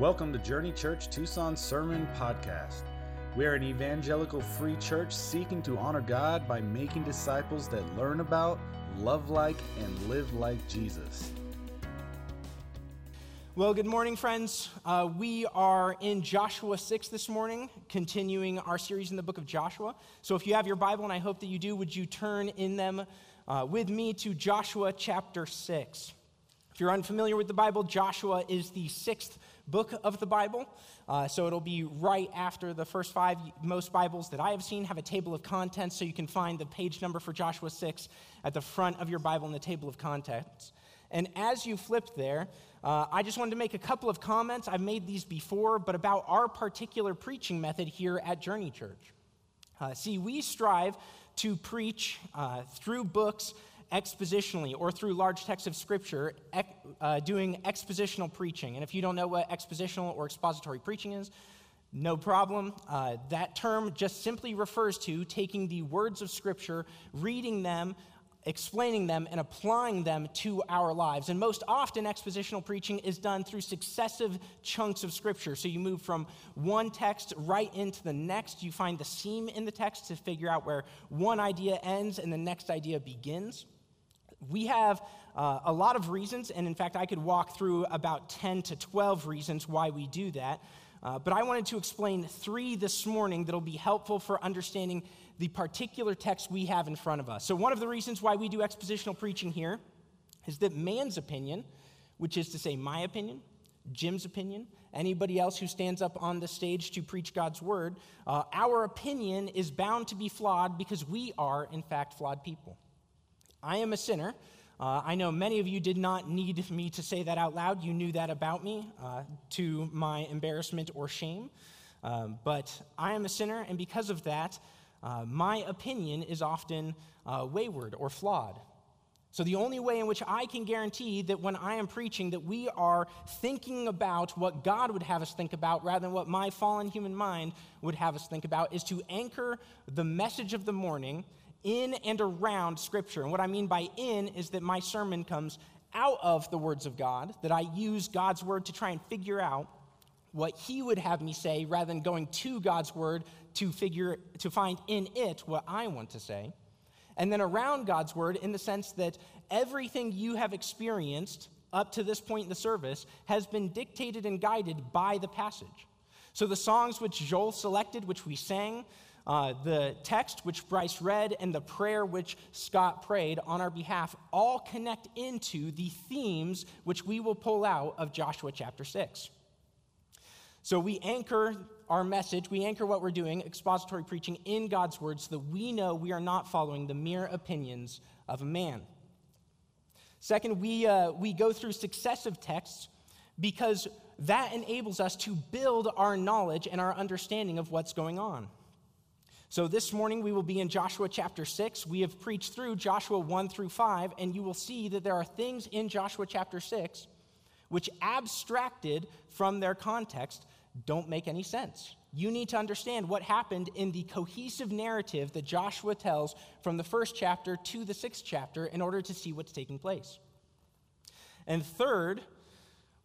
Welcome to Journey Church Tucson Sermon Podcast. We are an evangelical free church seeking to honor God by making disciples that learn about, love like, and live like Jesus. Well, good morning, friends. Uh, we are in Joshua 6 this morning, continuing our series in the book of Joshua. So if you have your Bible, and I hope that you do, would you turn in them uh, with me to Joshua chapter 6? If you're unfamiliar with the Bible, Joshua is the sixth book of the Bible. Uh, so it'll be right after the first five. Most Bibles that I have seen have a table of contents, so you can find the page number for Joshua 6 at the front of your Bible in the table of contents. And as you flip there, uh, I just wanted to make a couple of comments. I've made these before, but about our particular preaching method here at Journey Church. Uh, see, we strive to preach uh, through books expositionally or through large texts of scripture, uh, doing expositional preaching. And if you don't know what expositional or expository preaching is, no problem. Uh, that term just simply refers to taking the words of scripture, reading them, explaining them, and applying them to our lives. And most often, expositional preaching is done through successive chunks of scripture. So you move from one text right into the next. You find the seam in the text to figure out where one idea ends and the next idea begins. We have uh, a lot of reasons, and in fact, I could walk through about 10 to 12 reasons why we do that. Uh, but I wanted to explain three this morning that'll be helpful for understanding the particular text we have in front of us. So, one of the reasons why we do expositional preaching here is that man's opinion, which is to say my opinion, Jim's opinion, anybody else who stands up on the stage to preach God's word, uh, our opinion is bound to be flawed because we are, in fact, flawed people. I am a sinner. Uh, I know many of you did not need me to say that out loud. You knew that about me uh, to my embarrassment or shame. Um, but I am a sinner, and because of that, uh, my opinion is often uh, wayward or flawed. So the only way in which I can guarantee that when I am preaching that we are thinking about what God would have us think about rather than what my fallen human mind would have us think about is to anchor the message of the morning in and around Scripture. And what I mean by in is that my sermon comes out of the words of God, that I use God's word to try and figure out what He would have me say rather than going to God's word to figure to find in it what I want to say. And then around God's word in the sense that everything you have experienced up to this point in the service has been dictated and guided by the passage. So the songs which Joel selected, which we sang, uh, the text which Bryce read and the prayer which Scott prayed on our behalf all connect into the themes which we will pull out of Joshua chapter 6. So we anchor our message, we anchor what we're doing, expository preaching, in God's word so that we know we are not following the mere opinions of a man. Second, we, uh, we go through successive texts because that enables us to build our knowledge and our understanding of what's going on. So this morning we will be in Joshua chapter 6. We have preached through Joshua 1 through 5, and you will see that there are things in Joshua chapter 6 which, abstracted from their context, don't make any sense. You need to understand what happened in the cohesive narrative that Joshua tells from the first chapter to the sixth chapter in order to see what's taking place. And third,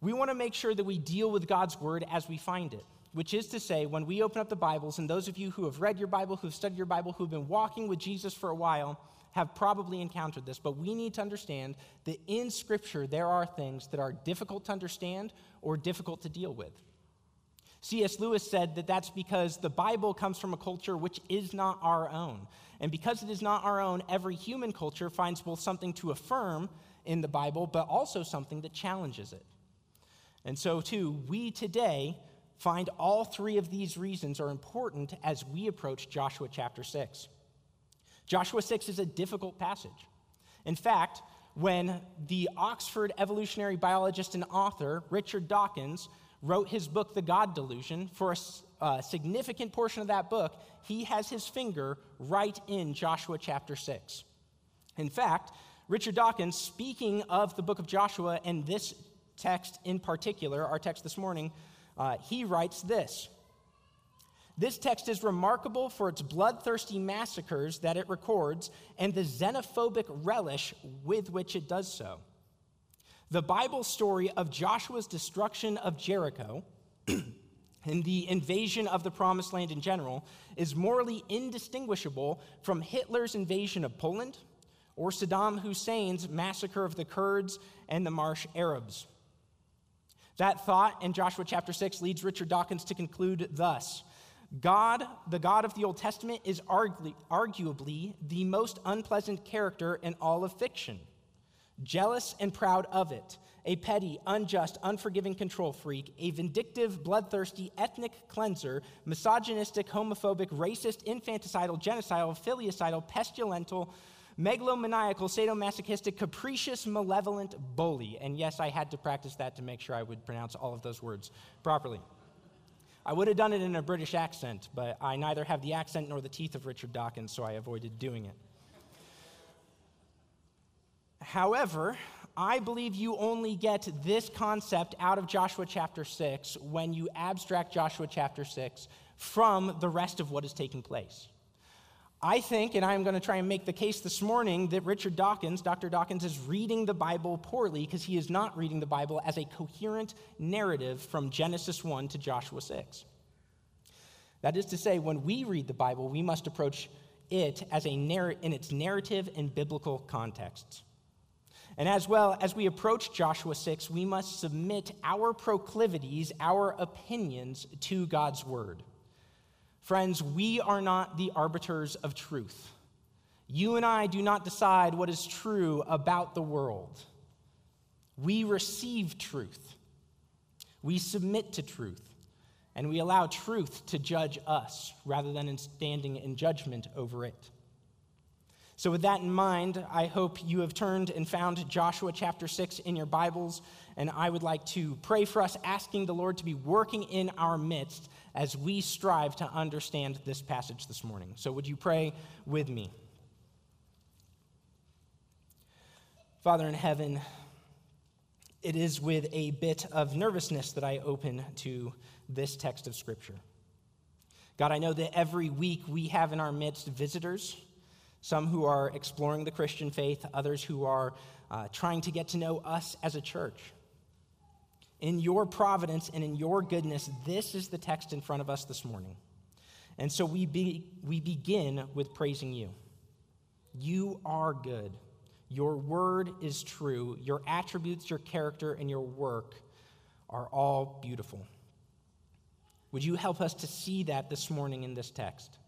we want to make sure that we deal with God's word as we find it which is to say, when we open up the Bibles, and those of you who have read your Bible, who've studied your Bible, who've been walking with Jesus for a while, have probably encountered this, but we need to understand that in Scripture there are things that are difficult to understand or difficult to deal with. C.S. Lewis said that that's because the Bible comes from a culture which is not our own. And because it is not our own, every human culture finds both something to affirm in the Bible, but also something that challenges it. And so, too, we today find all three of these reasons are important as we approach Joshua chapter 6. Joshua 6 is a difficult passage. In fact, when the Oxford evolutionary biologist and author Richard Dawkins wrote his book, The God Delusion, for a, a uh, significant portion of that book, he has his finger right in Joshua chapter 6. In fact, Richard Dawkins, speaking of the book of Joshua and this text in particular, our text this morning, uh, he writes this This text is remarkable for its bloodthirsty massacres that it records and the xenophobic relish with which it does so. The Bible story of Joshua's destruction of Jericho, and the invasion of the Promised Land in general is morally indistinguishable from Hitler's invasion of Poland or Saddam Hussein's massacre of the Kurds and the Marsh Arabs. That thought in Joshua chapter 6 leads Richard Dawkins to conclude thus. God, the God of the Old Testament, is arguably the most unpleasant character in all of fiction. Jealous and proud of it, a petty, unjust, unforgiving control freak, a vindictive, bloodthirsty, ethnic cleanser, misogynistic, homophobic, racist, infanticidal, genocidal, filicidal, pestilential, megalomaniacal, sadomasochistic, capricious, malevolent bully. And yes, I had to practice that to make sure I would pronounce all of those words properly. I would have done it in a British accent, but I neither have the accent nor the teeth of Richard Dawkins, so I avoided doing it. However, I believe you only get this concept out of Joshua chapter 6 when you abstract Joshua chapter 6 from the rest of what is taking place. I think, and I'm going to try and make the case this morning, that Richard Dawkins, Dr. Dawkins, is reading the Bible poorly because he is not reading the Bible as a coherent narrative from Genesis 1 to Joshua 6. That is to say, when we read the Bible, we must approach it as a narr- in its narrative and biblical contexts. And as well as we approach Joshua 6, we must submit our proclivities, our opinions to God's word. Friends, we are not the arbiters of truth. You and I do not decide what is true about the world. We receive truth. We submit to truth. And we allow truth to judge us rather than in standing in judgment over it. So, with that in mind, I hope you have turned and found Joshua chapter 6 in your Bibles. And I would like to pray for us, asking the Lord to be working in our midst as we strive to understand this passage this morning. So, would you pray with me? Father in heaven, it is with a bit of nervousness that I open to this text of Scripture. God, I know that every week we have in our midst visitors, some who are exploring the Christian faith, others who are uh, trying to get to know us as a church. In your providence and in your goodness, this is the text in front of us this morning. And so we, be, we begin with praising you. You are good. Your word is true. Your attributes, your character, and your work are all beautiful. Would you help us to see that this morning in this text?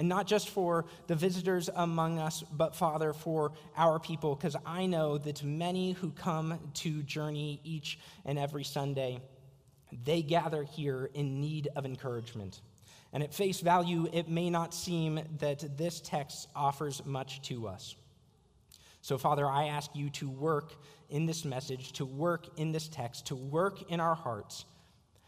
And not just for the visitors among us, but Father, for our people, because I know that many who come to Journey each and every Sunday, they gather here in need of encouragement. And at face value, it may not seem that this text offers much to us. So, Father, I ask you to work in this message, to work in this text, to work in our hearts,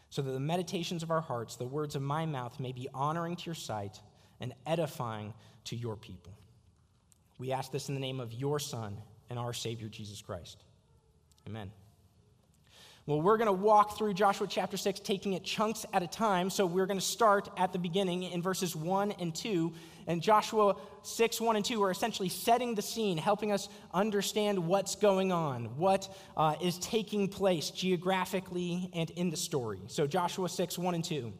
so that the meditations of our hearts, the words of my mouth, may be honoring to your sight and edifying to your people. We ask this in the name of your Son and our Savior, Jesus Christ. Amen. Well, we're going to walk through Joshua chapter 6, taking it chunks at a time. So we're going to start at the beginning in verses 1 and 2. And Joshua 6, 1 and 2 are essentially setting the scene, helping us understand what's going on, what uh, is taking place geographically and in the story. So Joshua 6, 1 and 2.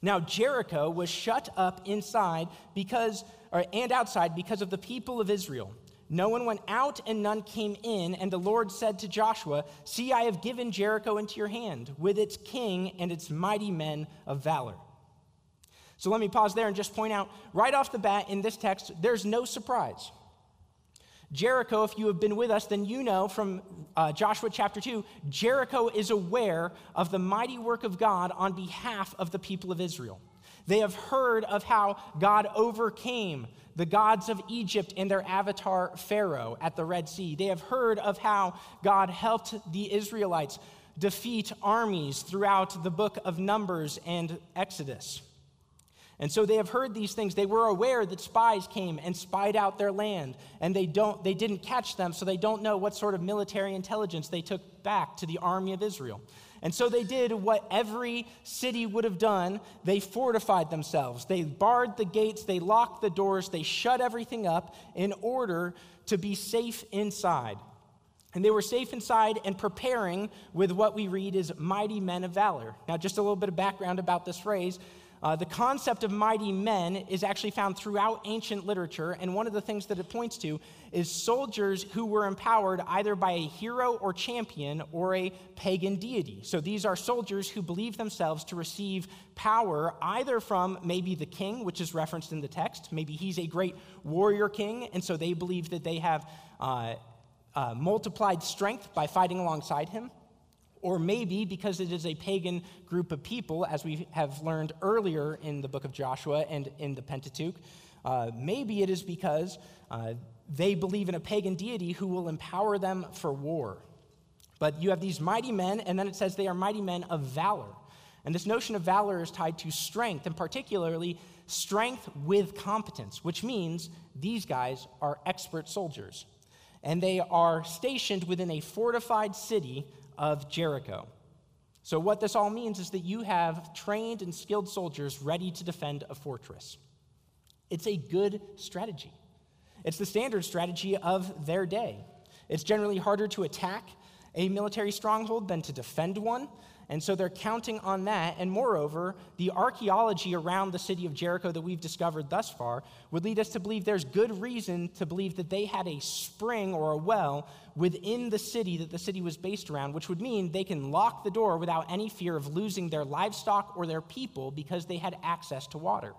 Now Jericho was shut up inside because or, and outside because of the people of Israel. No one went out and none came in, and the Lord said to Joshua, See, I have given Jericho into your hand, with its king and its mighty men of valor. So let me pause there and just point out right off the bat in this text, there's no surprise. Jericho, if you have been with us, then you know from uh, Joshua chapter 2, Jericho is aware of the mighty work of God on behalf of the people of Israel. They have heard of how God overcame the gods of Egypt and their avatar Pharaoh at the Red Sea. They have heard of how God helped the Israelites defeat armies throughout the book of Numbers and Exodus. And so they have heard these things. They were aware that spies came and spied out their land, and they, don't, they didn't catch them, so they don't know what sort of military intelligence they took back to the army of Israel. And so they did what every city would have done. They fortified themselves. They barred the gates, they locked the doors, they shut everything up in order to be safe inside. And they were safe inside and preparing with what we read as mighty men of valor. Now, just a little bit of background about this phrase. Uh, the concept of mighty men is actually found throughout ancient literature, and one of the things that it points to is soldiers who were empowered either by a hero or champion or a pagan deity. So these are soldiers who believe themselves to receive power either from maybe the king, which is referenced in the text. Maybe he's a great warrior king, and so they believe that they have uh, uh, multiplied strength by fighting alongside him. Or maybe because it is a pagan group of people, as we have learned earlier in the book of Joshua and in the Pentateuch, uh, maybe it is because uh, they believe in a pagan deity who will empower them for war. But you have these mighty men, and then it says they are mighty men of valor. And this notion of valor is tied to strength, and particularly strength with competence, which means these guys are expert soldiers. And they are stationed within a fortified city of Jericho. So, what this all means is that you have trained and skilled soldiers ready to defend a fortress. It's a good strategy. It's the standard strategy of their day. It's generally harder to attack a military stronghold than to defend one, and so they're counting on that. And moreover, the archaeology around the city of Jericho that we've discovered thus far would lead us to believe there's good reason to believe that they had a spring or a well within the city that the city was based around, which would mean they can lock the door without any fear of losing their livestock or their people because they had access to water.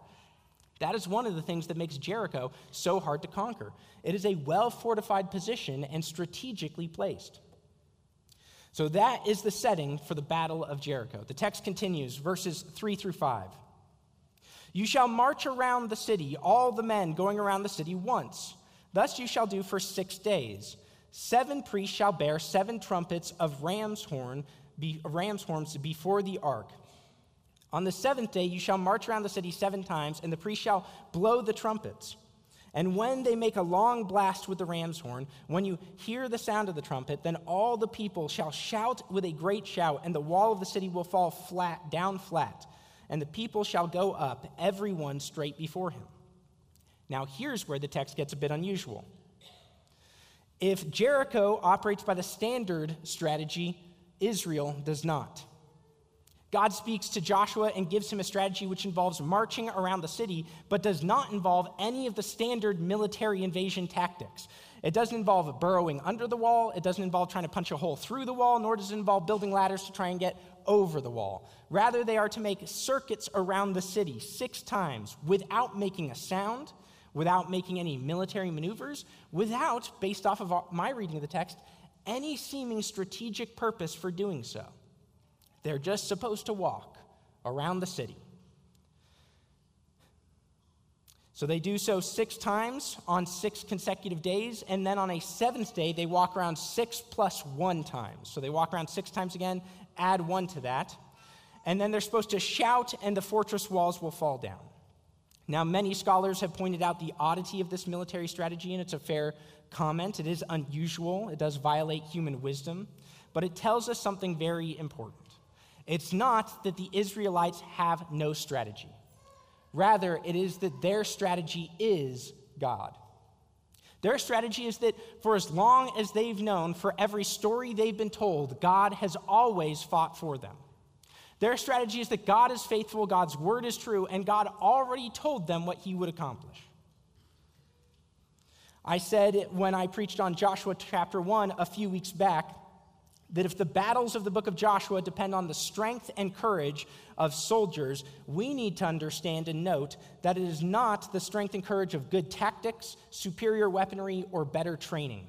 That is one of the things that makes Jericho so hard to conquer. It is a well fortified position and strategically placed. So that is the setting for the Battle of Jericho. The text continues, verses 3 through 5. You shall march around the city, all the men going around the city once. Thus you shall do for six days. Seven priests shall bear seven trumpets of ram's horn, be, ram's horns before the ark. On the seventh day you shall march around the city seven times, and the priests shall blow the trumpets. And when they make a long blast with the ram's horn, when you hear the sound of the trumpet, then all the people shall shout with a great shout, and the wall of the city will fall flat, down flat, and the people shall go up, everyone straight before him. Now, here's where the text gets a bit unusual. If Jericho operates by the standard strategy, Israel does not. God speaks to Joshua and gives him a strategy which involves marching around the city, but does not involve any of the standard military invasion tactics. It doesn't involve burrowing under the wall, it doesn't involve trying to punch a hole through the wall, nor does it involve building ladders to try and get over the wall. Rather, they are to make circuits around the city six times without making a sound, without making any military maneuvers, without, based off of my reading of the text, any seeming strategic purpose for doing so. They're just supposed to walk around the city. So they do so six times on six consecutive days, and then on a seventh day, they walk around six plus one times. So they walk around six times again, add one to that. And then they're supposed to shout, and the fortress walls will fall down. Now, many scholars have pointed out the oddity of this military strategy, and it's a fair comment. It is unusual, it does violate human wisdom, but it tells us something very important. It's not that the Israelites have no strategy. Rather, it is that their strategy is God. Their strategy is that for as long as they've known, for every story they've been told, God has always fought for them. Their strategy is that God is faithful, God's word is true, and God already told them what he would accomplish. I said when I preached on Joshua chapter 1 a few weeks back that if the battles of the book of Joshua depend on the strength and courage of soldiers, we need to understand and note that it is not the strength and courage of good tactics, superior weaponry, or better training.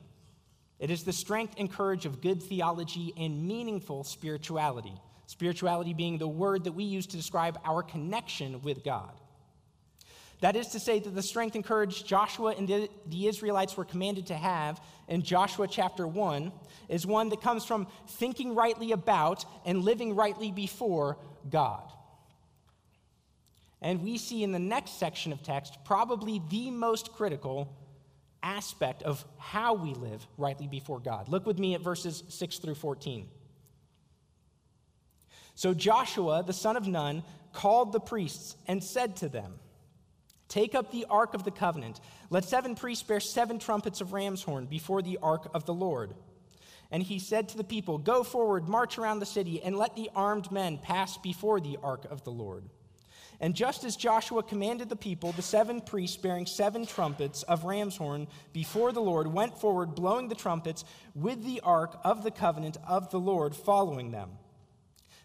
It is the strength and courage of good theology and meaningful spirituality. Spirituality being the word that we use to describe our connection with God. That is to say, that the strength and courage Joshua and the, Israelites were commanded to have in Joshua chapter 1 is one that comes from thinking rightly about and living rightly before God. And we see in the next section of text probably the most critical aspect of how we live rightly before God. Look with me at verses 6 through 14. So Joshua, the son of Nun, called the priests and said to them, Take up the ark of the covenant. Let seven priests bear seven trumpets of ram's horn before the ark of the Lord. And he said to the people, Go forward, march around the city, and let the armed men pass before the ark of the Lord. And just as Joshua commanded the people, the seven priests bearing seven trumpets of ram's horn before the Lord went forward, blowing the trumpets, with the ark of the covenant of the Lord following them.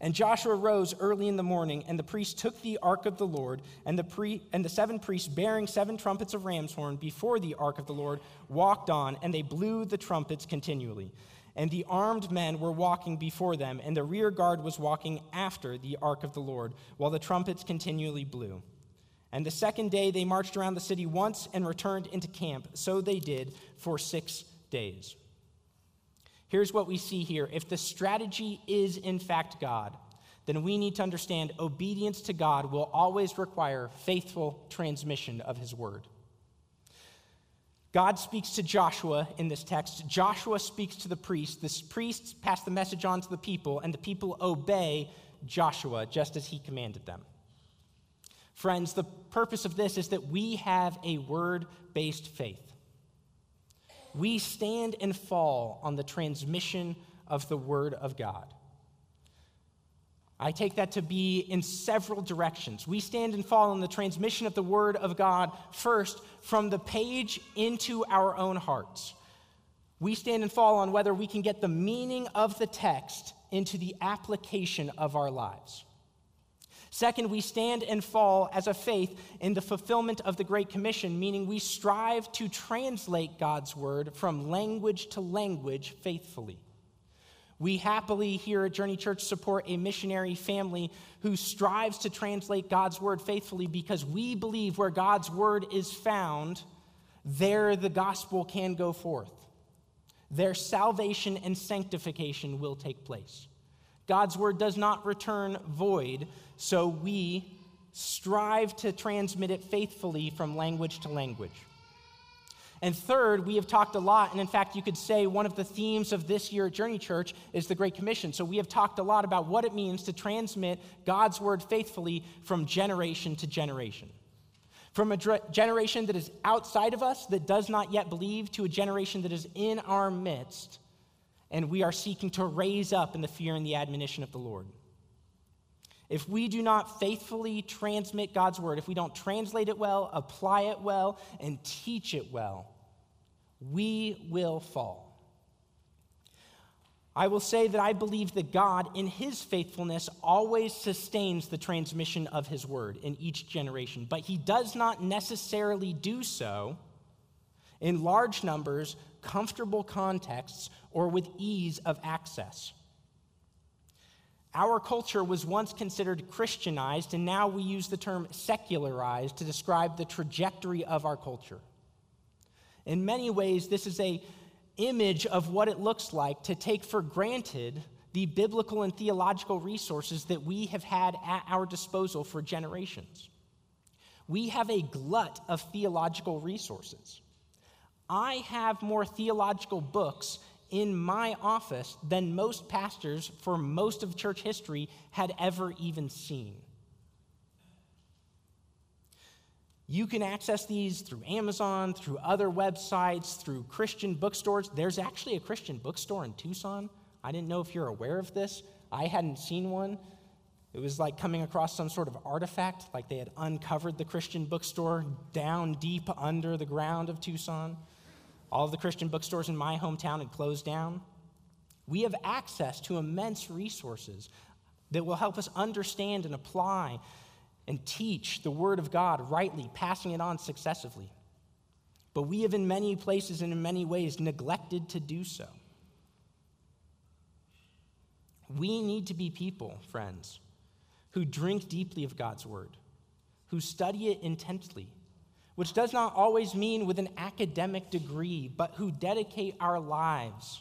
And Joshua rose early in the morning, and the priests took the ark of the Lord, and the, pre- and the seven priests bearing seven trumpets of ram's horn before the ark of the Lord walked on, and they blew the trumpets continually. And the armed men were walking before them, and the rear guard was walking after the ark of the Lord, while the trumpets continually blew. And the second day they marched around the city once and returned into camp. So they did for six days. Here's what we see here. If the strategy is in fact God, then we need to understand obedience to God will always require faithful transmission of his word. God speaks to Joshua in this text. Joshua speaks to the priests. The priests pass the message on to the people, and the people obey Joshua just as he commanded them. Friends, the purpose of this is that we have a word based faith. We stand and fall on the transmission of the Word of God. I take that to be in several directions. We stand and fall on the transmission of the Word of God first from the page into our own hearts. We stand and fall on whether we can get the meaning of the text into the application of our lives. Second, we stand and fall as a faith in the fulfillment of the Great Commission, meaning we strive to translate God's word from language to language faithfully. We happily here at Journey Church support a missionary family who strives to translate God's word faithfully because we believe where God's word is found, there the gospel can go forth. Their salvation and sanctification will take place. God's word does not return void, so we strive to transmit it faithfully from language to language. And third, we have talked a lot, and in fact, you could say one of the themes of this year at Journey Church is the Great Commission. So we have talked a lot about what it means to transmit God's word faithfully from generation to generation. From a generation that is outside of us, that does not yet believe, to a generation that is in our midst, and we are seeking to raise up in the fear and the admonition of the Lord. If we do not faithfully transmit God's word, if we don't translate it well, apply it well, and teach it well, we will fall. I will say that I believe that God, in his faithfulness, always sustains the transmission of his word in each generation, but he does not necessarily do so in large numbers, comfortable contexts, or with ease of access. Our culture was once considered Christianized, and now we use the term secularized to describe the trajectory of our culture. In many ways, this is a image of what it looks like to take for granted the biblical and theological resources that we have had at our disposal for generations. We have a glut of theological resources. I have more theological books in my office than most pastors for most of church history had ever even seen. You can access these through Amazon, through other websites, through Christian bookstores. There's actually a Christian bookstore in Tucson. I didn't know if you're aware of this. I hadn't seen one. It was like coming across some sort of artifact, like they had uncovered the Christian bookstore down deep under the ground of Tucson. All of the Christian bookstores in my hometown had closed down. We have access to immense resources that will help us understand and apply and teach the Word of God rightly, passing it on successively. But we have, in many places and in many ways, neglected to do so. We need to be people, friends, who drink deeply of God's Word, who study it intently, which does not always mean with an academic degree, but who dedicate our lives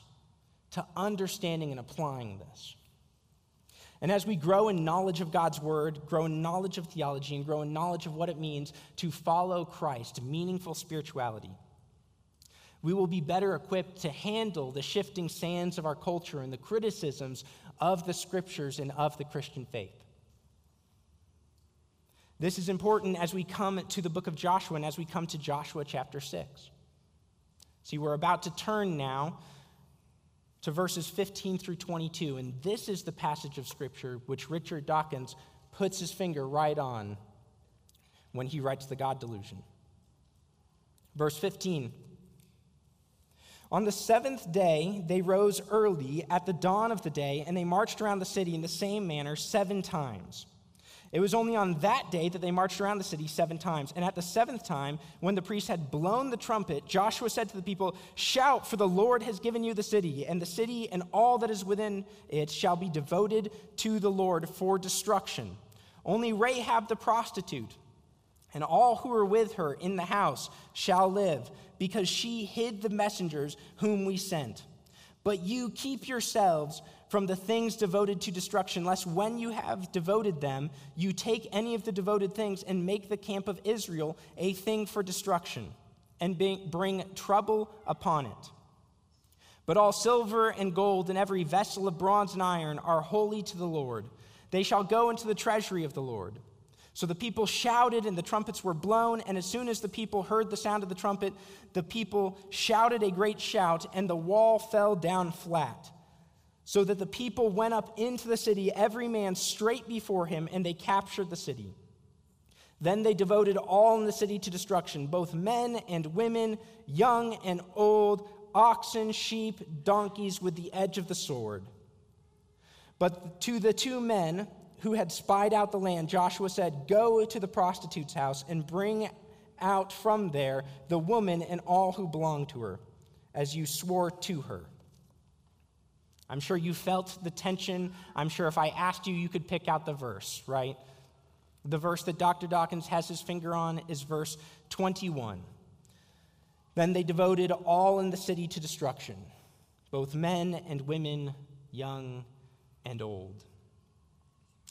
to understanding and applying this. And as we grow in knowledge of God's word, grow in knowledge of theology, and grow in knowledge of what it means to follow Christ, meaningful spirituality, we will be better equipped to handle the shifting sands of our culture and the criticisms of the scriptures and of the Christian faith. This is important as we come to the book of Joshua and as we come to Joshua chapter 6. See, we're about to turn now to verses 15 through 22, and this is the passage of scripture which Richard Dawkins puts his finger right on when he writes The God Delusion. Verse 15 on the seventh day, they rose early at the dawn of the day, and they marched around the city in the same manner seven times. It was only on that day that they marched around the city seven times. And at the seventh time, when the priest had blown the trumpet, Joshua said to the people, Shout, for the Lord has given you the city, and the city and all that is within it shall be devoted to the Lord for destruction. Only Rahab the prostitute and all who are with her in the house shall live, because she hid the messengers whom we sent. But you keep yourselves from the things devoted to destruction, lest when you have devoted them, you take any of the devoted things and make the camp of Israel a thing for destruction, and bring trouble upon it. But all silver and gold and every vessel of bronze and iron are holy to the Lord. They shall go into the treasury of the Lord. So the people shouted, and the trumpets were blown. And as soon as the people heard the sound of the trumpet, the people shouted a great shout, and the wall fell down flat. So that the people went up into the city, every man straight before him, and they captured the city. Then they devoted all in the city to destruction, both men and women, young and old, oxen, sheep, donkeys, with the edge of the sword. But to the two men, who had spied out the land, Joshua said, Go to the prostitute's house and bring out from there the woman and all who belong to her, as you swore to her. I'm sure you felt the tension. I'm sure if I asked you, you could pick out the verse, right? The verse that Dr. Dawkins has his finger on is verse 21. Then they devoted all in the city to destruction, both men and women, young and old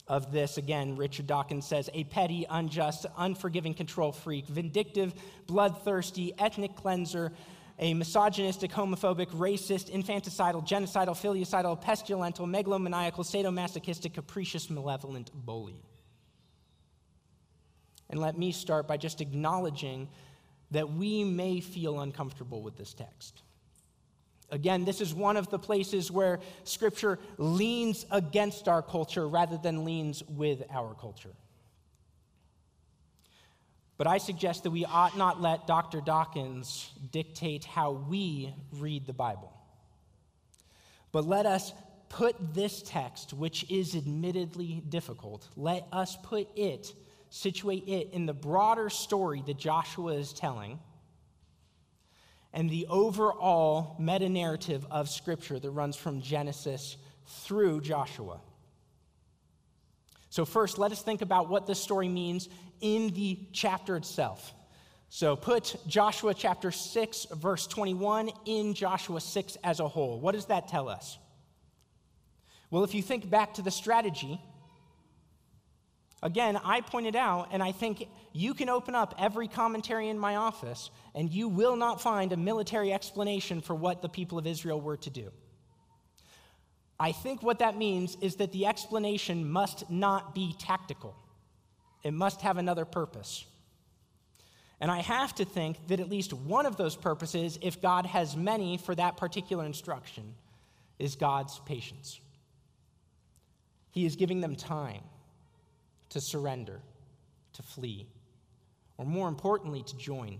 of this, again, Richard Dawkins says a petty, unjust, unforgiving control freak, vindictive, bloodthirsty, ethnic cleanser, a misogynistic, homophobic, racist, infanticidal, genocidal, filicidal, pestilential, megalomaniacal, sadomasochistic, capricious, malevolent bully. And let me start by just acknowledging that we may feel uncomfortable with this text. Again, this is one of the places where Scripture leans against our culture rather than leans with our culture. But I suggest that we ought not let Dr. Dawkins dictate how we read the Bible. But let us put this text, which is admittedly difficult, let us put it, situate it in the broader story that Joshua is telling and the overall meta narrative of Scripture that runs from Genesis through Joshua. So, first, let us think about what this story means in the chapter itself. So, put Joshua chapter 6, verse 21 in Joshua 6 as a whole. What does that tell us? Well, if you think back to the strategy, Again, I pointed out, and I think you can open up every commentary in my office, and you will not find a military explanation for what the people of Israel were to do. I think what that means is that the explanation must not be tactical, it must have another purpose. And I have to think that at least one of those purposes, if God has many for that particular instruction, is God's patience. He is giving them time to surrender, to flee, or more importantly, to join.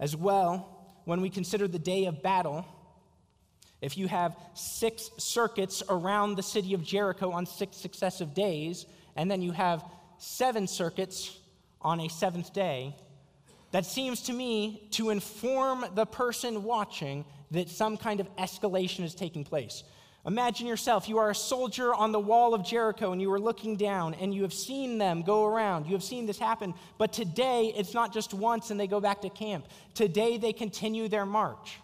As well, when we consider the day of battle, if you have six circuits around the city of Jericho on six successive days, and then you have seven circuits on a seventh day, that seems to me to inform the person watching that some kind of escalation is taking place. Imagine yourself, you are a soldier on the wall of Jericho and you are looking down and you have seen them go around. You have seen this happen. But today, it's not just once and they go back to camp. Today, they continue their march.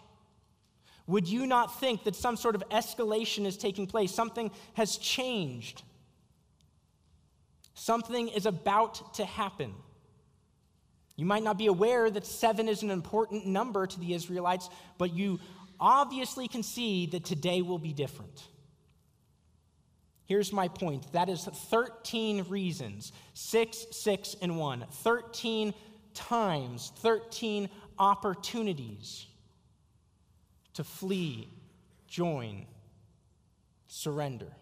would you not think that some sort of escalation is taking place? Something has changed. Something is about to happen. You might not be aware that seven is an important number to the Israelites, but you obviously can see that today will be different. Here's my point that is 13 reasons, six, six, and one. 13 times, 13 opportunities to flee, join, surrender.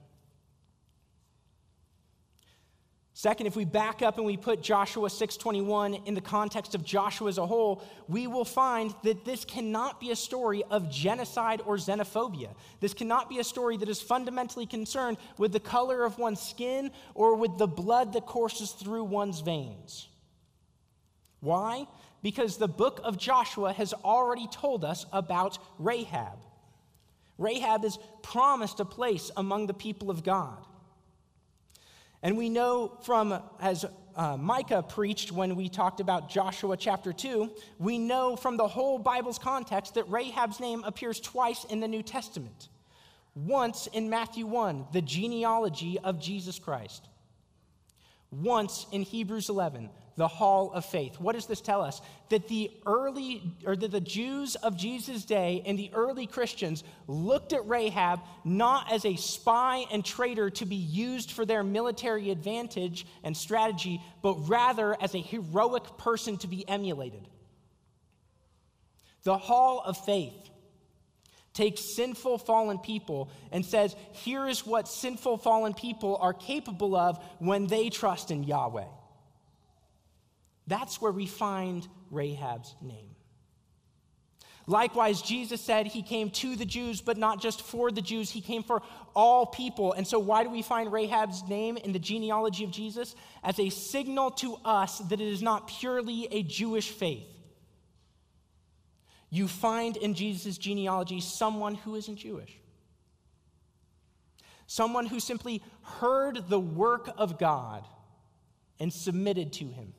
Second, if we back up and we put Joshua 6:21 in the context of Joshua as a whole, we will find that this cannot be a story of genocide or xenophobia. This cannot be a story that is fundamentally concerned with the color of one's skin or with the blood that courses through one's veins. Why? Because the book of Joshua has already told us about Rahab. Rahab is promised a place among the people of God. And we know from, as uh, Micah preached when we talked about Joshua chapter 2, we know from the whole Bible's context that Rahab's name appears twice in the New Testament. Once in Matthew 1, the genealogy of Jesus Christ. Once in Hebrews 11, the hall of faith. What does this tell us? That the early, or that the Jews of Jesus' day and the early Christians looked at Rahab not as a spy and traitor to be used for their military advantage and strategy, but rather as a heroic person to be emulated. The hall of faith takes sinful fallen people and says, here is what sinful fallen people are capable of when they trust in Yahweh. That's where we find Rahab's name. Likewise, Jesus said he came to the Jews, but not just for the Jews, he came for all people. And so, why do we find Rahab's name in the genealogy of Jesus? As a signal to us that it is not purely a Jewish faith. You find in Jesus' genealogy someone who isn't Jewish, someone who simply heard the work of God and submitted to him.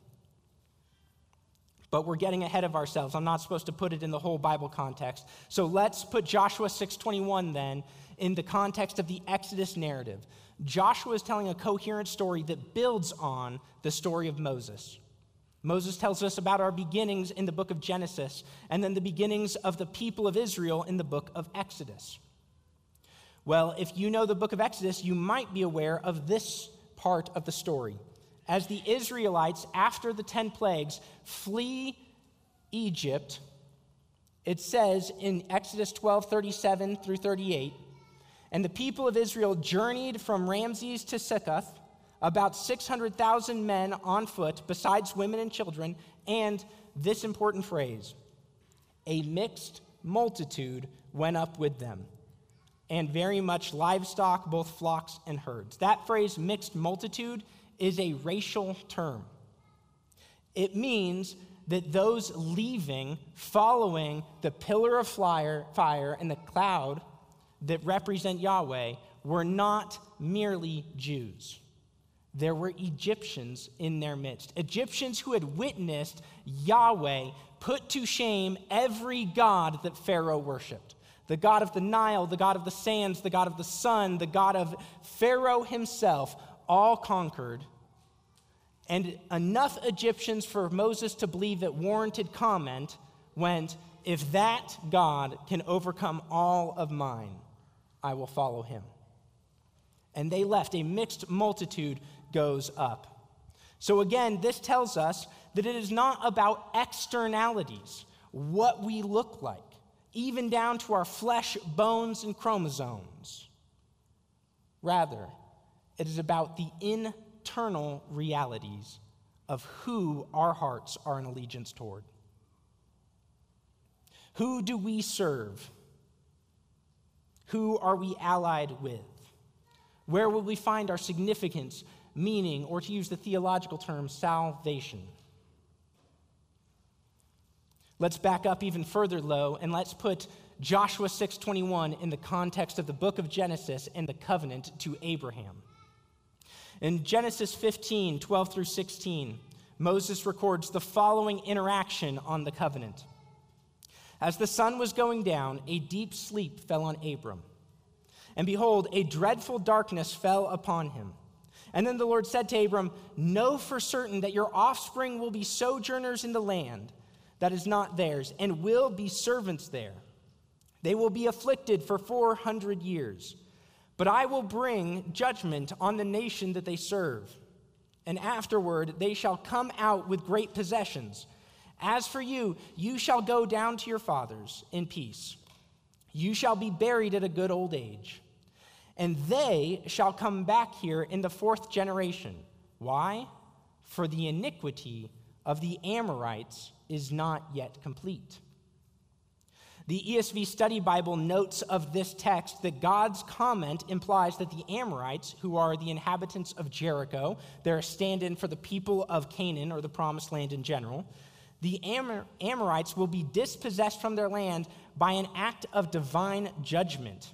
But we're getting ahead of ourselves. I'm not supposed to put it in the whole Bible context. So let's put Joshua 6:21 then in the context of the Exodus narrative. Joshua is telling a coherent story that builds on the story of Moses. Moses tells us about our beginnings in the book of Genesis and then the beginnings of the people of Israel in the book of Exodus. Well, if you know the book of Exodus, you might be aware of this part of the story as the Israelites, after the 10 plagues, flee Egypt, it says in Exodus 12 37 through 38, and the people of Israel journeyed from Ramses to Succoth, about 600,000 men on foot, besides women and children, and this important phrase a mixed multitude went up with them, and very much livestock, both flocks and herds. That phrase, mixed multitude, is a racial term. It means that those leaving, following the pillar of fire, and the cloud that represent Yahweh, were not merely Jews. There were Egyptians in their midst. Egyptians who had witnessed Yahweh put to shame every god that Pharaoh worshiped the God of the Nile, the God of the sands, the God of the sun, the God of Pharaoh himself, all conquered, and enough Egyptians for Moses to believe that warranted comment went, If that God can overcome all of mine, I will follow him. And they left. A mixed multitude goes up. So again, this tells us that it is not about externalities, what we look like, even down to our flesh, bones, and chromosomes. Rather, it is about the internal realities of who our hearts are in allegiance toward. Who do we serve? Who are we allied with? Where will we find our significance, meaning, or to use the theological term, salvation? Let's back up even further low and let's put Joshua 6:21 in the context of the book of Genesis and the covenant to Abraham. In Genesis 15, 12 through 16, Moses records the following interaction on the covenant. As the sun was going down, a deep sleep fell on Abram. And behold, a dreadful darkness fell upon him. And then the Lord said to Abram, Know for certain that your offspring will be sojourners in the land that is not theirs, and will be servants there. They will be afflicted for 400 years. But I will bring judgment on the nation that they serve. And afterward, they shall come out with great possessions. As for you, you shall go down to your fathers in peace. You shall be buried at a good old age. And they shall come back here in the fourth generation. Why? For the iniquity of the Amorites is not yet complete. The ESV Study Bible notes of this text that God's comment implies that the Amorites, who are the inhabitants of Jericho, they're a stand in for the people of Canaan or the promised land in general, the Amor- Amorites will be dispossessed from their land by an act of divine judgment.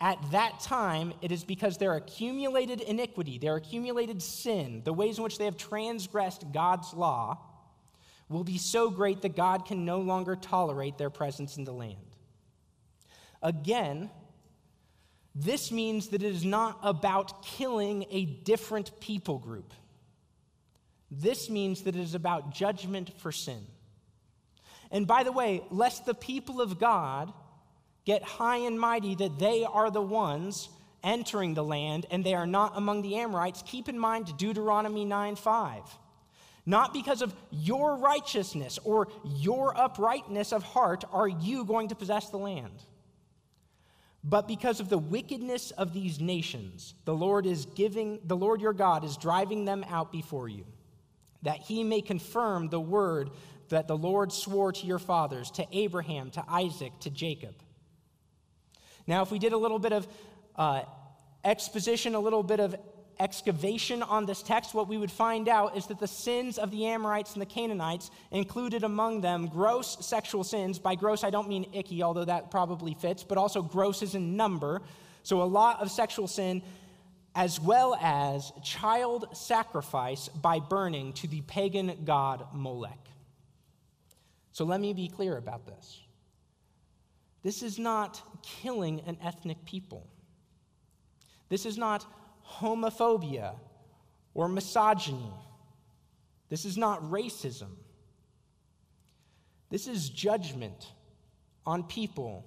At that time, it is because their accumulated iniquity, their accumulated sin, the ways in which they have transgressed God's law, will be so great that God can no longer tolerate their presence in the land. Again, this means that it is not about killing a different people group. This means that it is about judgment for sin. And by the way, lest the people of God get high and mighty that they are the ones entering the land and they are not among the Amorites, keep in mind Deuteronomy 9 5. Not because of your righteousness or your uprightness of heart are you going to possess the land. But because of the wickedness of these nations, the Lord is giving, the Lord your God is driving them out before you that he may confirm the word that the Lord swore to your fathers, to Abraham, to Isaac, to Jacob. Now, if we did a little bit of uh, exposition, a little bit of excavation on this text, what we would find out is that the sins of the Amorites and the Canaanites included among them gross sexual sins. By gross, I don't mean icky, although that probably fits, but also gross is in number. So a lot of sexual sin as well as child sacrifice by burning to the pagan god Molech. So let me be clear about this. This is not killing an ethnic people. This is not homophobia or misogyny. This is not racism. This is judgment on people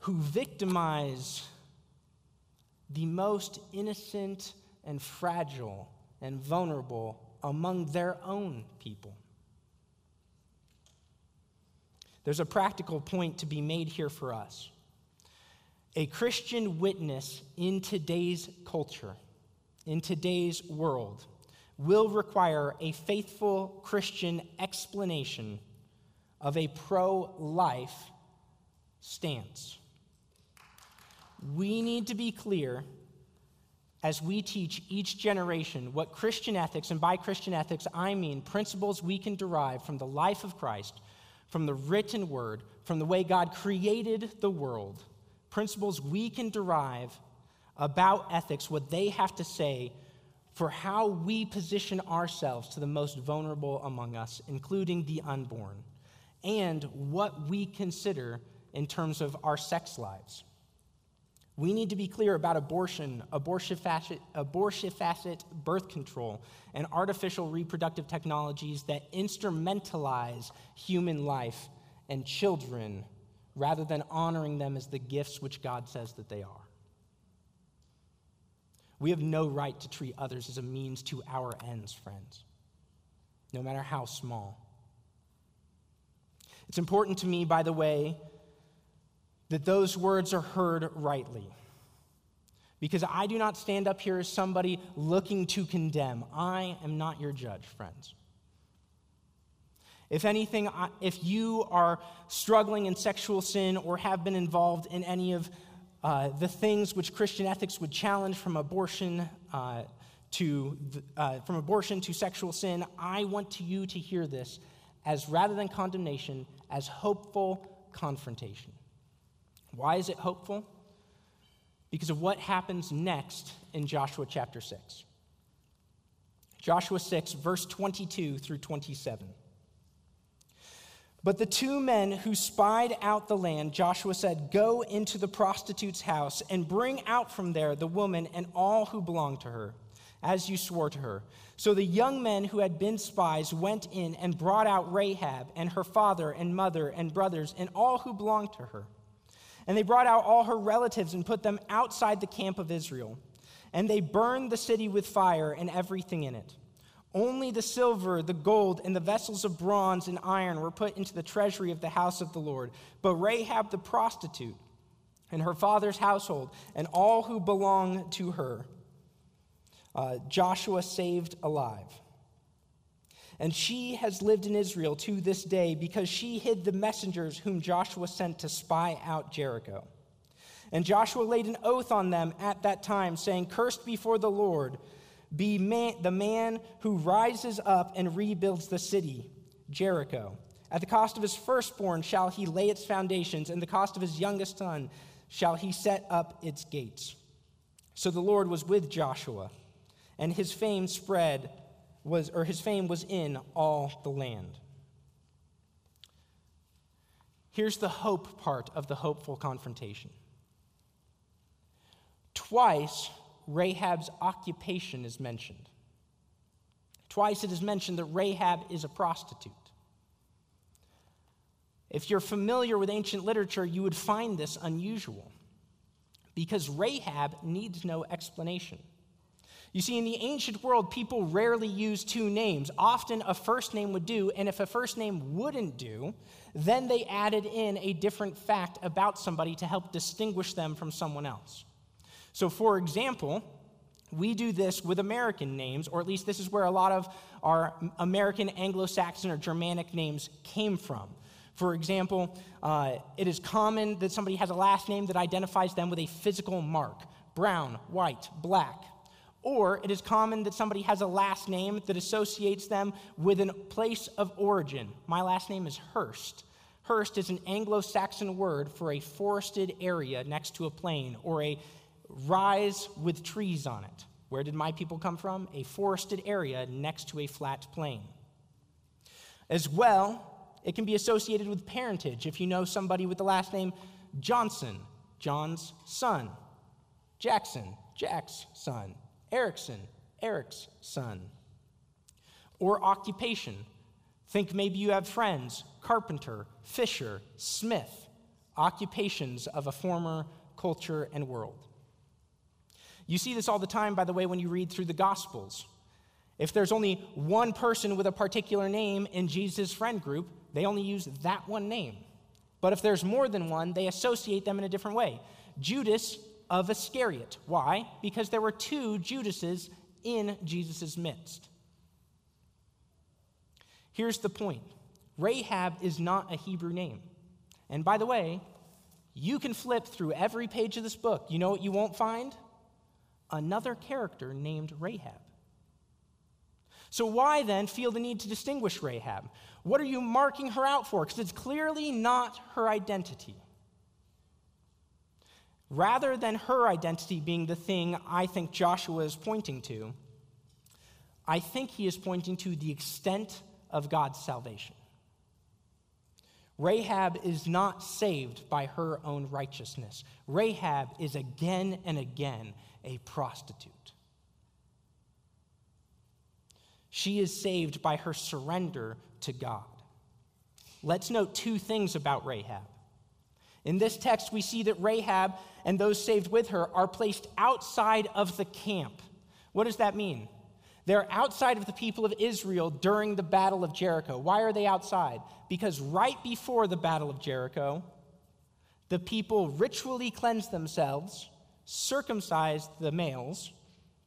who victimize the most innocent and fragile and vulnerable among their own people. There's a practical point to be made here for us. A Christian witness in today's culture, in today's world, will require a faithful Christian explanation of a pro life stance. We need to be clear as we teach each generation what Christian ethics, and by Christian ethics, I mean principles we can derive from the life of Christ, from the written word, from the way God created the world, principles we can derive about ethics, what they have to say for how we position ourselves to the most vulnerable among us, including the unborn, and what we consider in terms of our sex lives. We need to be clear about abortion, abortifacient, abortion facet birth control, and artificial reproductive technologies that instrumentalize human life and children rather than honoring them as the gifts which God says that they are. We have no right to treat others as a means to our ends, friends, no matter how small. It's important to me, by the way, that those words are heard rightly. Because I do not stand up here as somebody looking to condemn. I am not your judge, friends. If anything, if you are struggling in sexual sin or have been involved in any of uh, the things which Christian ethics would challenge from abortion uh, to uh, from abortion to sexual sin, I want you to hear this as rather than condemnation, as hopeful confrontation. Why is it hopeful? Because of what happens next in Joshua chapter 6. Joshua 6, verse 22 through 27. But the two men who spied out the land, Joshua said, Go into the prostitute's house and bring out from there the woman and all who belong to her, as you swore to her. So the young men who had been spies went in and brought out Rahab and her father and mother and brothers and all who belonged to her. And they brought out all her relatives and put them outside the camp of Israel. And they burned the city with fire and everything in it. Only the silver, the gold, and the vessels of bronze and iron were put into the treasury of the house of the Lord. But Rahab the prostitute and her father's household and all who belong to her, uh, Joshua saved alive. And she has lived in Israel to this day because she hid the messengers whom Joshua sent to spy out Jericho. And Joshua laid an oath on them at that time, saying, Cursed before the Lord be man, the man who rises up and rebuilds the city, Jericho. At the cost of his firstborn shall he lay its foundations, and the cost of his youngest son shall he set up its gates. So the Lord was with Joshua, and his fame spread was or his fame was in all the land. Here's the hope part of the hopeful confrontation. Twice Rahab's occupation is mentioned. Twice it is mentioned that Rahab is a prostitute. If you're familiar with ancient literature, you would find this unusual because Rahab needs no explanation. You see, in the ancient world, people rarely use two names. Often a first name would do, and if a first name wouldn't do, then they added in a different fact about somebody to help distinguish them from someone else. So, for example, we do this with American names, or at least this is where a lot of our American Anglo Saxon or Germanic names came from. For example, uh, it is common that somebody has a last name that identifies them with a physical mark brown, white, black. Or it is common that somebody has a last name that associates them with a place of origin. My last name is Hurst. Hurst is an Anglo Saxon word for a forested area next to a plain or a rise with trees on it. Where did my people come from? A forested area next to a flat plain. As well, it can be associated with parentage. If you know somebody with the last name Johnson, John's son, Jackson, Jack's son, Erickson, Eric's son. Or occupation. Think maybe you have friends, carpenter, fisher, smith, occupations of a former culture and world. You see this all the time, by the way, when you read through the Gospels. If there's only one person with a particular name in Jesus' friend group, they only use that one name. But if there's more than one, they associate them in a different way. Judas of Iscariot. Why? Because there were two Judases in Jesus' midst. Here's the point Rahab is not a Hebrew name. And by the way, you can flip through every page of this book. You know what you won't find? Another character named Rahab. So, why then feel the need to distinguish Rahab? What are you marking her out for? Because it's clearly not her identity. Rather than her identity being the thing I think Joshua is pointing to, I think he is pointing to the extent of God's salvation. Rahab is not saved by her own righteousness. Rahab is again and again a prostitute. She is saved by her surrender to God. Let's note two things about Rahab. In this text, we see that Rahab and those saved with her are placed outside of the camp. What does that mean? They're outside of the people of Israel during the Battle of Jericho. Why are they outside? Because right before the Battle of Jericho, the people ritually cleanse themselves circumcised the males,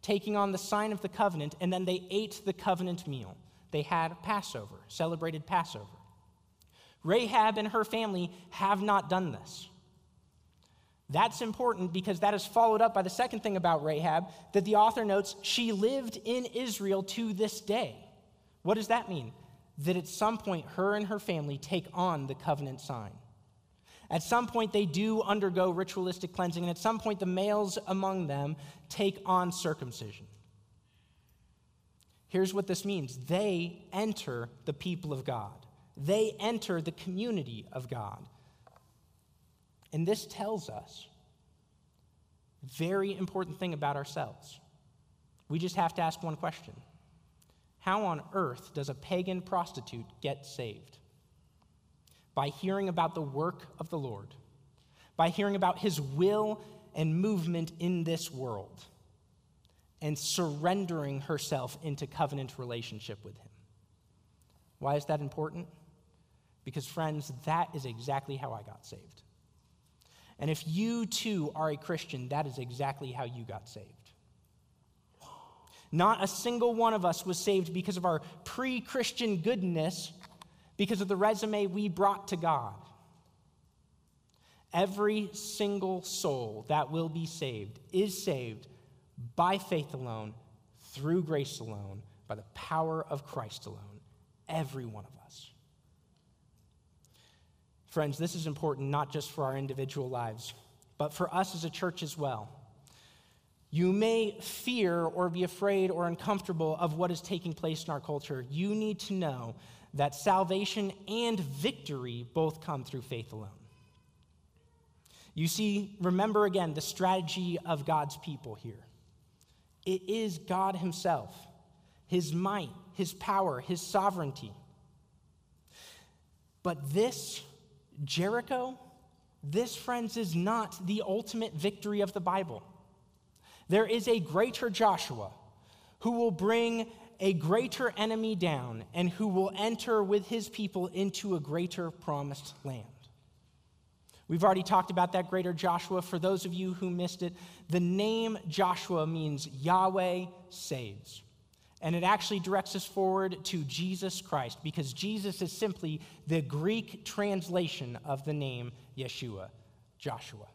taking on the sign of the covenant, and then they ate the covenant meal. They had Passover, celebrated Passover. Rahab and her family have not done this. That's important because that is followed up by the second thing about Rahab that the author notes she lived in Israel to this day. What does that mean? That at some point her and her family take on the covenant sign. At some point, they do undergo ritualistic cleansing, and at some point, the males among them take on circumcision. Here's what this means they enter the people of God, They enter the community of God. And this tells us a very important thing about ourselves. We just have to ask one question How on earth does a pagan prostitute get saved? By hearing about the work of the Lord, by hearing about his will and movement in this world, and surrendering herself into covenant relationship with him. Why is that important? Because, friends, that is exactly how I got saved. And if you too are a Christian, that is exactly how you got saved. Not a single one of us was saved because of our pre Christian goodness, because of the resume we brought to God. Every single soul that will be saved is saved by faith alone, through grace alone, by the power of Christ alone. Every one of us. Friends, this is important not just for our individual lives, but for us as a church as well. You may fear or be afraid or uncomfortable of what is taking place in our culture. You need to know that salvation and victory both come through faith alone. You see, remember again the strategy of God's people here. It is God Himself, His might, His power, His sovereignty. But this Jericho, this, friends, is not the ultimate victory of the Bible. There is a greater Joshua who will bring a greater enemy down and who will enter with his people into a greater promised land. We've already talked about that greater Joshua. For those of you who missed it, the name Joshua means Yahweh saves. And it actually directs us forward to Jesus Christ because Jesus is simply the Greek translation of the name Yeshua, Joshua.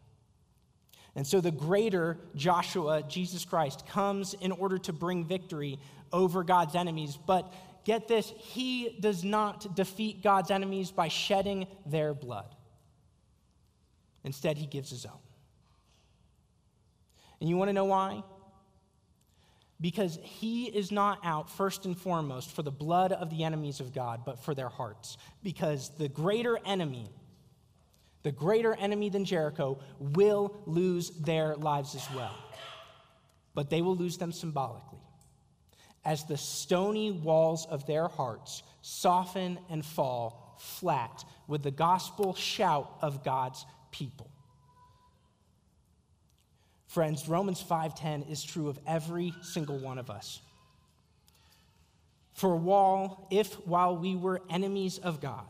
And so the greater Joshua, Jesus Christ, comes in order to bring victory over God's enemies. But get this, he does not defeat God's enemies by shedding their blood. Instead, he gives his own. And you want to know why? because he is not out first and foremost for the blood of the enemies of God, but for their hearts. Because the greater enemy, the greater enemy than Jericho, will lose their lives as well. But they will lose them symbolically. As the stony walls of their hearts soften and fall flat with the gospel shout of God's people. Friends, Romans 5:10 is true of every single one of us. For while if while we were enemies of God,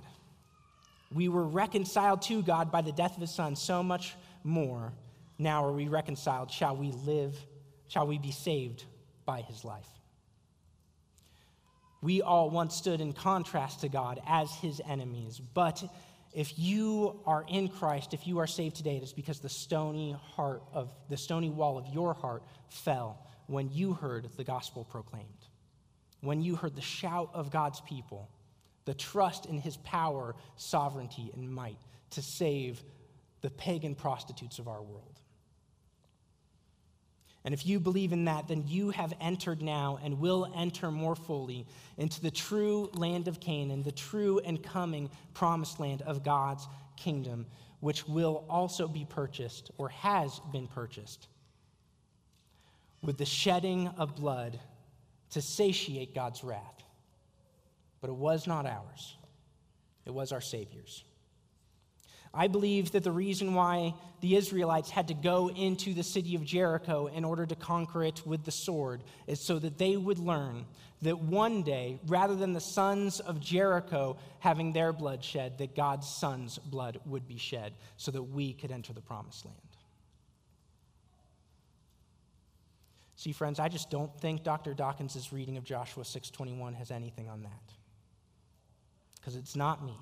we were reconciled to God by the death of his son, so much more now are we reconciled, shall we live, shall we be saved by his life. We all once stood in contrast to God as his enemies, but if you are in Christ, if you are saved today, it is because the stony heart of the stony wall of your heart fell when you heard the gospel proclaimed. When you heard the shout of God's people, the trust in his power, sovereignty, and might to save the pagan prostitutes of our world. And if you believe in that, then you have entered now and will enter more fully into the true land of Canaan, the true and coming promised land of God's kingdom, which will also be purchased or has been purchased with the shedding of blood to satiate God's wrath. But it was not ours, it was our Savior's. I believe that the reason why the Israelites had to go into the city of Jericho in order to conquer it with the sword is so that they would learn that one day, rather than the sons of Jericho having their blood shed, that God's son's blood would be shed so that we could enter the promised land. See, friends, I just don't think Dr. Dawkins' reading of Joshua 6:21 has anything on that. Because it's not me.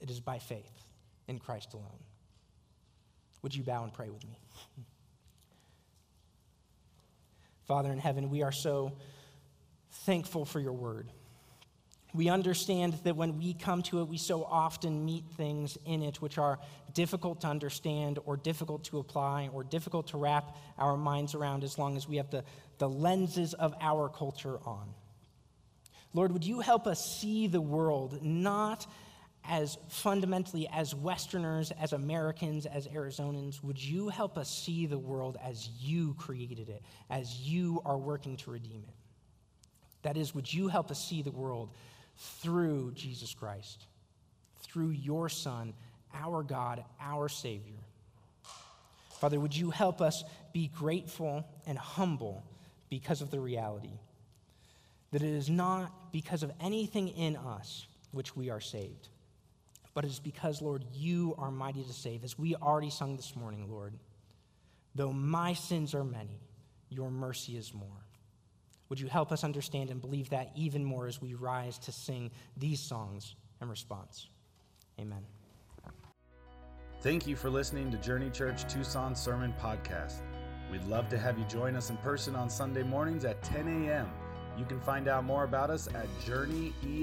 It is by faith in Christ alone. Would you bow and pray with me? Father in heaven, we are so thankful for your word. We understand that when we come to it, we so often meet things in it which are difficult to understand or difficult to apply or difficult to wrap our minds around as long as we have the, the lenses of our culture on. Lord, would you help us see the world not as fundamentally as Westerners, as Americans, as Arizonans? Would you help us see the world as you created it, as you are working to redeem it? That is, would you help us see the world through Jesus Christ, through your Son, our God, our Savior? Father, would you help us be grateful and humble because of the reality that it is not because of anything in us which we are saved, but it is because, Lord, you are mighty to save. As we already sung this morning, Lord, though my sins are many, your mercy is more. Would you help us understand and believe that even more as we rise to sing these songs in response? Amen. Thank you for listening to Journey Church Tucson Sermon Podcast. We'd love to have you join us in person on Sunday mornings at 10 a.m. You can find out more about us at journeyefc.org.